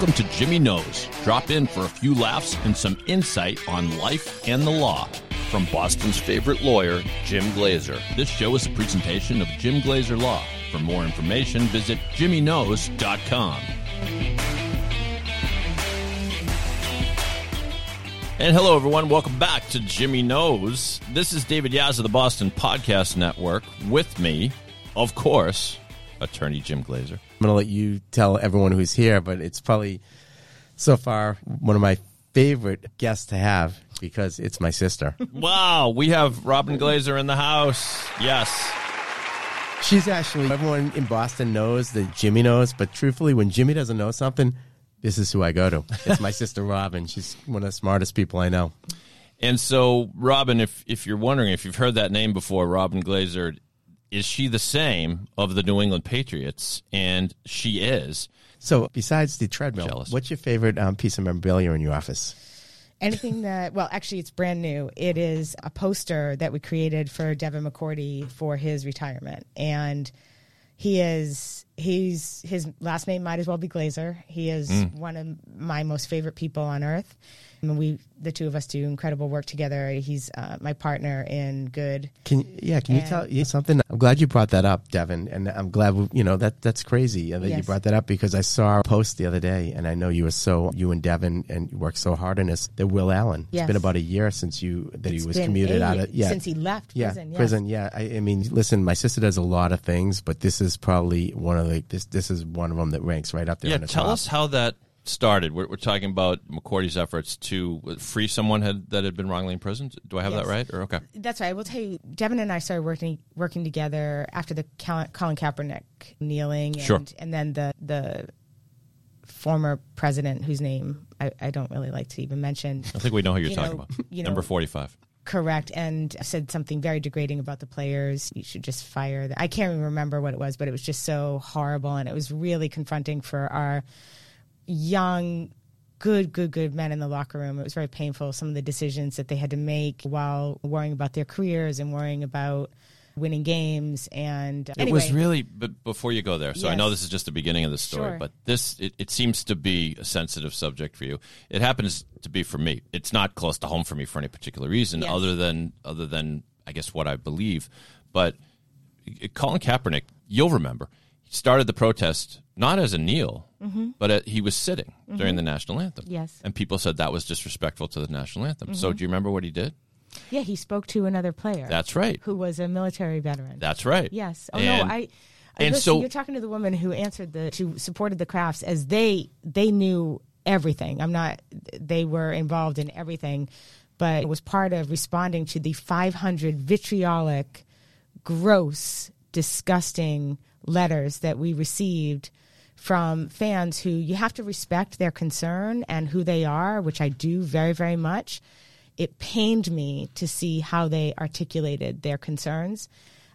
Welcome to Jimmy Knows. Drop in for a few laughs and some insight on life and the law. From Boston's favorite lawyer, Jim Glaser. This show is a presentation of Jim Glaser Law. For more information, visit jimmyknows.com. And hello, everyone. Welcome back to Jimmy Knows. This is David Yaz of the Boston Podcast Network. With me, of course, attorney Jim Glaser. I'm going to let you tell everyone who's here, but it's probably so far one of my favorite guests to have because it's my sister. wow, we have Robyn Glaser in the house. Yes. She's actually, everyone in Boston knows that Jimmy knows, but truthfully, when Jimmy doesn't know something, this is who I go to. It's my sister Robyn. She's one of the smartest people I know. And so, Robyn, if if you're wondering if you've heard that name before, Robyn Glaser, is she the same of the New England Patriots? And she is. So, besides the treadmill, Jealous. what's your favorite um, piece of memorabilia in your office? Anything that, well, actually, it's brand new. It is a poster that we created for Devin McCourty for his retirement. And he is, he's, his last name might as well be Glaser. He is one of my most favorite people on earth. And we, the two of us, do incredible work together. He's uh, my partner in good. Can yeah? Can you tell you something? I'm glad you brought that up, Devin, and I'm glad we- you know that that's crazy that you brought that up because I saw a post the other day, and I know you were so you and Devin and you worked so hard on this. That Will Allen. It's been about a year since you that It's he was commuted out of yeah since he left yeah prison, yes. prison yeah. I, I mean, listen, my sister does a lot of things, but this is probably one of the this this is one of them that ranks right up there. Yeah, on the tell top. us how that started. We're, we're talking about McCourty's efforts to free someone had, that had been wrongly imprisoned. Do I have that right? Or okay. That's right. I will tell you, Devin and I started working working together after the Colin Kaepernick kneeling, and, Sure. and then the the former president, whose name I, I don't really like to even mention, I think we know who you're You talking know- about. you know, Number 45. Correct, and said something very degrading about the players. You should just fire. I can't even remember what it was, but it was just so horrible, and it was really confronting for our young. Good, good, good men in the locker room. It was very painful. Some of the decisions that they had to make while worrying about their careers and worrying about winning games. And It anyway, was really, but before you go there, so I know this is just the beginning of the story, Sure. but this, it, it seems to be a sensitive subject for you. It happens to be for me. It's not close to home for me for any particular reason, Yes. other than, other than, I guess, what I believe. But uh, Colin Kaepernick, you'll remember, he started the protest not as a kneel, but uh he was sitting during the national anthem. Mm-hmm. Yes. And people said that was disrespectful to the national anthem. Mm-hmm. So do you remember what he did? Yeah, he spoke to another player. That's right. who was a military veteran. That's right. Yes. Oh And- no, I. And listen, so- you're talking to the woman who answered the who supported the Krafts as they they knew everything. I'm not. They were involved in everything, but it was part of responding to the 500 vitriolic, gross, disgusting letters that we received from fans who you have to respect their concern and who they are, which I do very very much it pained me to see how they articulated their concerns.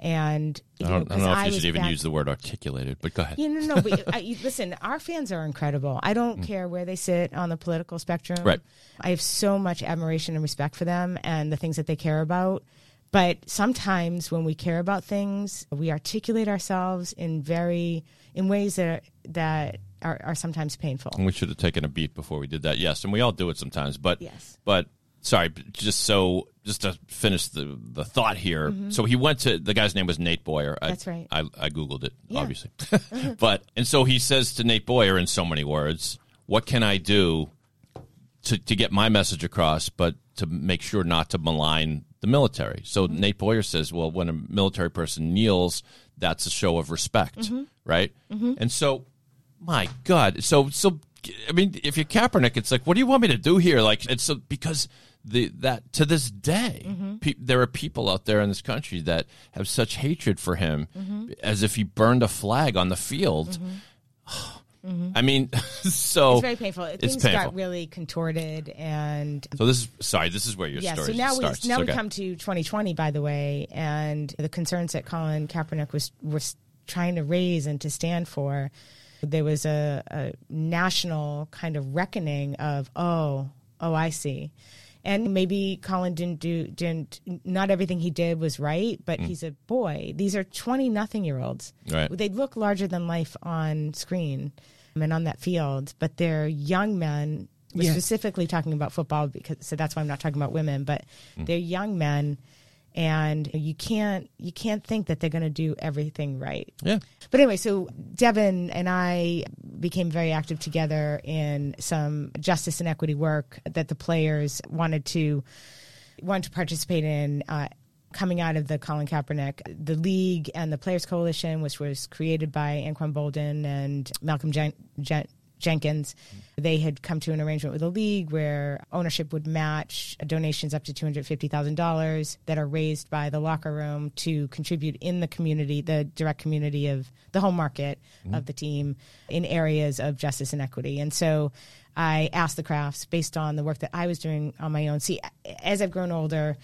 And I don't, I know, don't 'cause know if you should even back- use the word articulated, but go ahead. You know, no, but I, listen, our fans are incredible. I don't care where they sit on the political spectrum. Mm. Right. I have so much admiration and respect for them and the things that they care about. But sometimes when we care about things, we articulate ourselves in very in ways that are, that are, are sometimes painful. And we should have taken a beat before we did that. Yes, and we all do it sometimes. But Yes. but sorry, just so just to finish the the thought here. So he went to the guy's name was Nate Boyer. I, Mm-hmm. That's right. I, I googled it Yeah. obviously, but and so he says to Nate Boyer in so many words, "What can I do to to get my message across, but to make sure not to malign the military?" So Mm-hmm. Nate Boyer says, "Well, when a military person kneels, that's a show of respect, Mm-hmm. right?" And so my God. So so I mean, if you're Kaepernick, it's like, what do you want me to do here? Like, it's so, because the that to this day, mm-hmm. pe- there are people out there in this country that have such hatred for him, mm-hmm. as if he burned a flag on the field. Mm-hmm. I mean, so It's very painful. It's Things painful. got really contorted, and so this is sorry. This is where your yeah. story So now starts. we now okay. we come to 2020, by the way, and the concerns that Colin Kaepernick was was trying to raise and to stand for. There was a, a national kind of reckoning of oh oh I see. And maybe Colin didn't do didn't not everything he did was right, but mm. he's a boy. These are twenty nothing year olds. Right. They look larger than life on screen. and on that field, but they're young men. We're Yeah. specifically talking about football because so that's why I'm not talking about women, but mm. they're young men and you can't you can't think that they're going to do everything right. Yeah. But anyway, so Devin and I became very active together in some justice and equity work that the players wanted to wanted to participate in. Uh, coming out of the Colin Kaepernick, the league and the Players Coalition, which was created by Anquan Boldin and Malcolm Jen- Jen- Jenkins, they had come to an arrangement with the league where ownership would match donations up to two hundred fifty thousand dollars that are raised by the locker room to contribute in the community, the direct community of the home market mm-hmm. of the team in areas of justice and equity. And so I asked the Krafts based on the work that I was doing on my own. See, as I've grown older,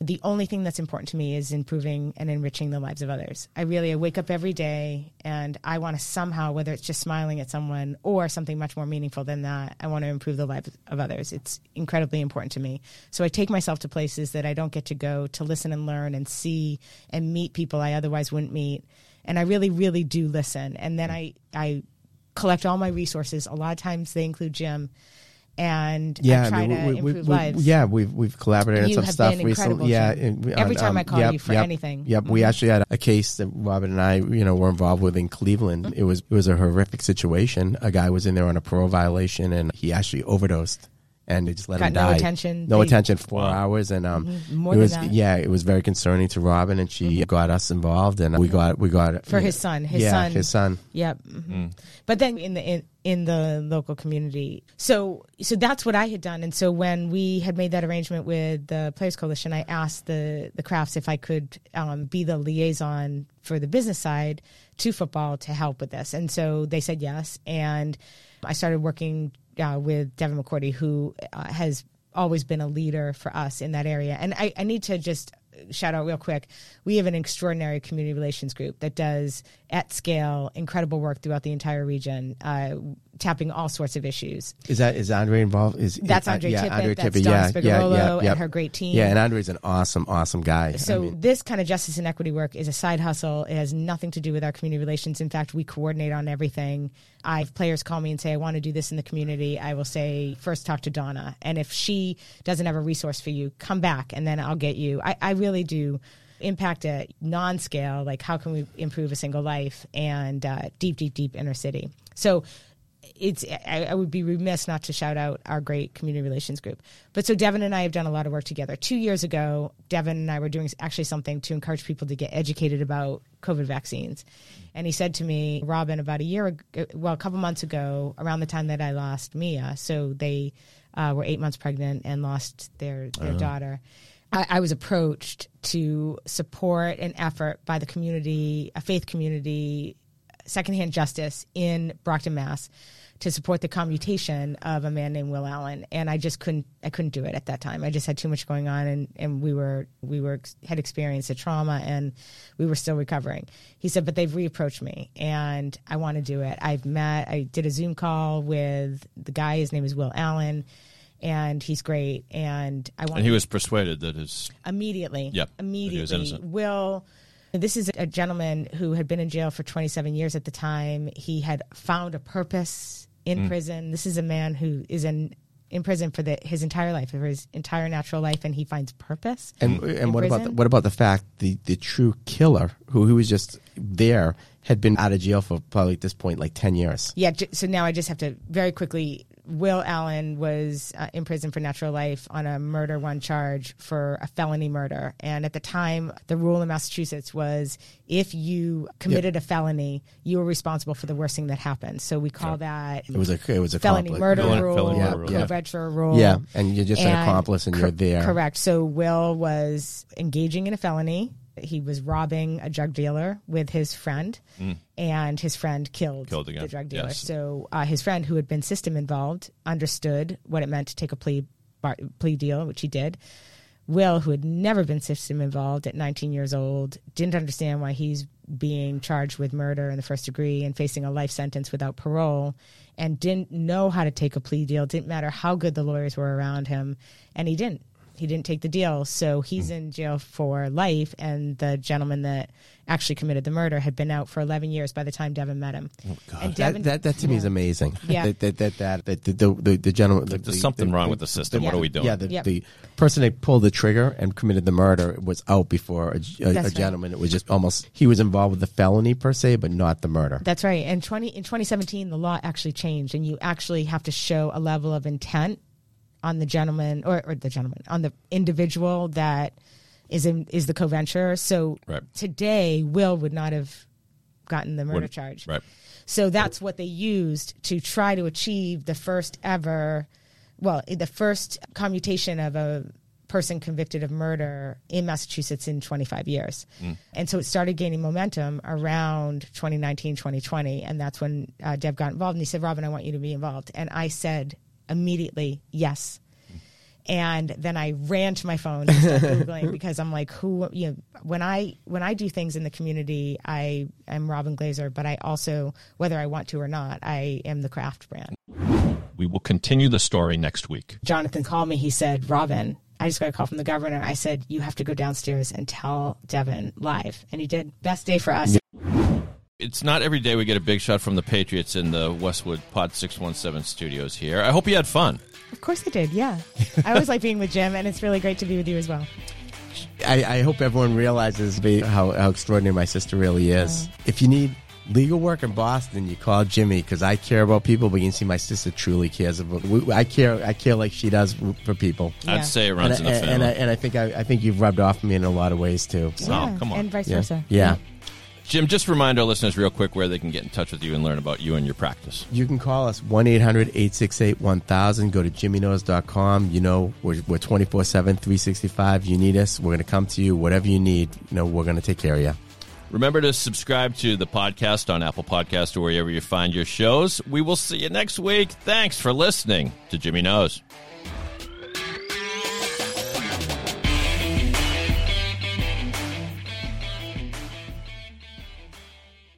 the only thing that's important to me is improving and enriching the lives of others. I really I wake up every day and I want to somehow, whether it's just smiling at someone or something much more meaningful than that, I want to improve the lives of others. It's incredibly important to me. So I take myself to places that I don't get to go to listen and learn and see and meet people I otherwise wouldn't meet. And I really, really do listen. And then mm. I, I collect all my resources. A lot of times they include Jim. And Yeah, I mean, to we, we, improve we, lives. yeah, we've we've collaborated on some stuff recently. Yeah, and- Every on, time I call yep, you for yep, anything. Yep, we Mhm. actually had a case that Robyn and I, you know, were involved with in Cleveland. It was it was a horrific situation. A guy was in there on a parole violation, and he actually overdosed. And they just let Got him no die. attention. No They- attention for four Wow. hours, and um, Mhm. More it than was that. Mm-hmm. yeah, it was very concerning to Robyn, and she got us involved, and we got we got For his son. His yeah, son. his son. Yep. mhm. But then in the in, in the local community, so so that's what I had done. And so when we had made that arrangement with the Players Coalition, I asked the the Krafts if I could um, be the liaison for the business side to football to help with this. And so they said yes, and I started working uh, with Devin McCourty, who uh, has always been a leader for us in that area. And I, I need to just shout out real quick. We have an extraordinary community relations group that does at scale incredible work throughout the entire region, uh, tapping all sorts of issues. Is that is Andre involved? Is That's Andre yeah, Tippett, Andre that's Tippett, yeah, yeah, Spigarolo yeah, and her great team. Yeah, and Andre's an awesome, awesome guy. I So mean, this kind of justice and equity work is a side hustle. It has nothing to do with our community relations. In fact, we coordinate on everything. I if players call me and say I want to do this in the community. I will say first talk to Donna, and if she doesn't have a resource for you, come back, and then I'll get you. I, I really do impact at non-scale like how can we improve a single life and uh, deep deep deep inner city so it's I, I would be remiss not to shout out our great community relations group. But so Devin and I have done a lot of work together. Two years ago, Devin and I were doing actually something to encourage people to get educated about COVID vaccines. And he said to me, Robyn, about a year ago, well, a couple months ago, around the time that I lost Mia, so they uh, were eight months pregnant and lost their their daughter. I, I was approached to support an effort by the community, a faith community, secondhand justice in Brockton, Mass, to support the commutation of a man named Will Allen, and I just couldn't. I couldn't do it at that time. I just had too much going on, and, and we were we were had experienced a trauma, and we were still recovering. He said, but they've reapproached me, and I want to do it. I've met. I did a Zoom call with the guy. His name is Will Allen. And he's great, and I want. And he was persuaded that his immediately. Yep, he immediately. was innocent. Will. This is a gentleman who had been in jail for 27 years at the time. He had found a purpose in Mm. prison. This is a man who is in in prison for the, his entire life, for his entire natural life, and he finds purpose. And and what about the, what about the fact the the true killer who who was just there had been out of jail for probably at this point like ten years. Yeah, so now I just have to very quickly. Will Allen was uh, in prison for natural life on a murder one charge for a felony murder. And at the time, the rule in Massachusetts was if you committed a felony, you were responsible for the worst thing that happened. So we call that It was a it was a felony compli- murder Felony- rule, felony murder rule. Yeah. rule. Yeah, and you're just an accomplice and cor- you're there. Correct. So Will was engaging in a felony. He was robbing a drug dealer with his friend, and his friend killed, Mm. Killed again. the drug dealer. Yes. So uh, his friend, who had been system involved, understood what it meant to take a plea bar, plea deal, which he did. Will, who had never been system involved at 19 years old, didn't understand why he's being charged with murder in the first degree and facing a life sentence without parole, and didn't know how to take a plea deal. Didn't matter how good the lawyers were around him, and he didn't. He didn't take the deal, so he's hmm. in jail for life. And the gentleman that actually committed the murder had been out for 11 years by the time Devin met him. Oh, God. And Devin, that, that, that to me is amazing. Yeah. That, that, that, that, that the, the, the, the gentleman. The, There's something wrong with the system. what are we doing? Yeah, the, Yep. the person that pulled the trigger and committed the murder was out before a, a, a right. gentleman. It was just almost, he was involved with the felony per se, but not the murder. That's right. And 20 in 2017, the law actually changed, and you actually have to show a level of intent on the gentleman or, or the gentleman on the individual that is in, is the co-venture. So Right. today, Will would not have gotten the murder Would- charge. Right. So that's what they used to try to achieve the first ever, well, the first commutation of a person convicted of murder in Massachusetts in 25 years. And so it started gaining momentum around 2019, 2020. And that's when uh, Deb got involved. And he said, Robyn, I want you to be involved. And I said immediately, yes. And then I ran to my phone and started googling because I'm like, who you know, when I when I do things in the community, I am Robyn Glaser, but I also, whether I want to or not, I am the Kraft brand. We will continue the story next week. Jonathan called me. He said, Robyn, I just got a call from the governor. I said, you have to go downstairs and tell Devin live, and he did. Best day for us. It's not every day we get a big shot from the Patriots in the Westwood Pod 617 studios here. I hope you had fun. Of course I did. Yeah, I always like being with Jim, and it's really great to be with you as well. I, I hope everyone realizes be- how, how extraordinary my sister really is. Uh-huh. If you need legal work in Boston, you call Jimmy because I care about people, but you can see my sister truly cares about. We, I care. I care like she does for people. Yeah. I'd say it And, runs I, in the and, family. I, and I think I, I think you've rubbed off on me in a lot of ways too. So, Oh, come on. and vice yeah. versa. yeah. Jim, just remind our listeners real quick where they can get in touch with you and learn about you and your practice. You can call us 1 800 868 1000. Go to jimmyknows.com. You know, we're, we're 24 7, 365. You need us. We're going to come to you. Whatever you need, you know, we're going to take care of you. Remember to subscribe to the podcast on Apple Podcast or wherever you find your shows. We will see you next week. Thanks for listening to Jimmy Knows.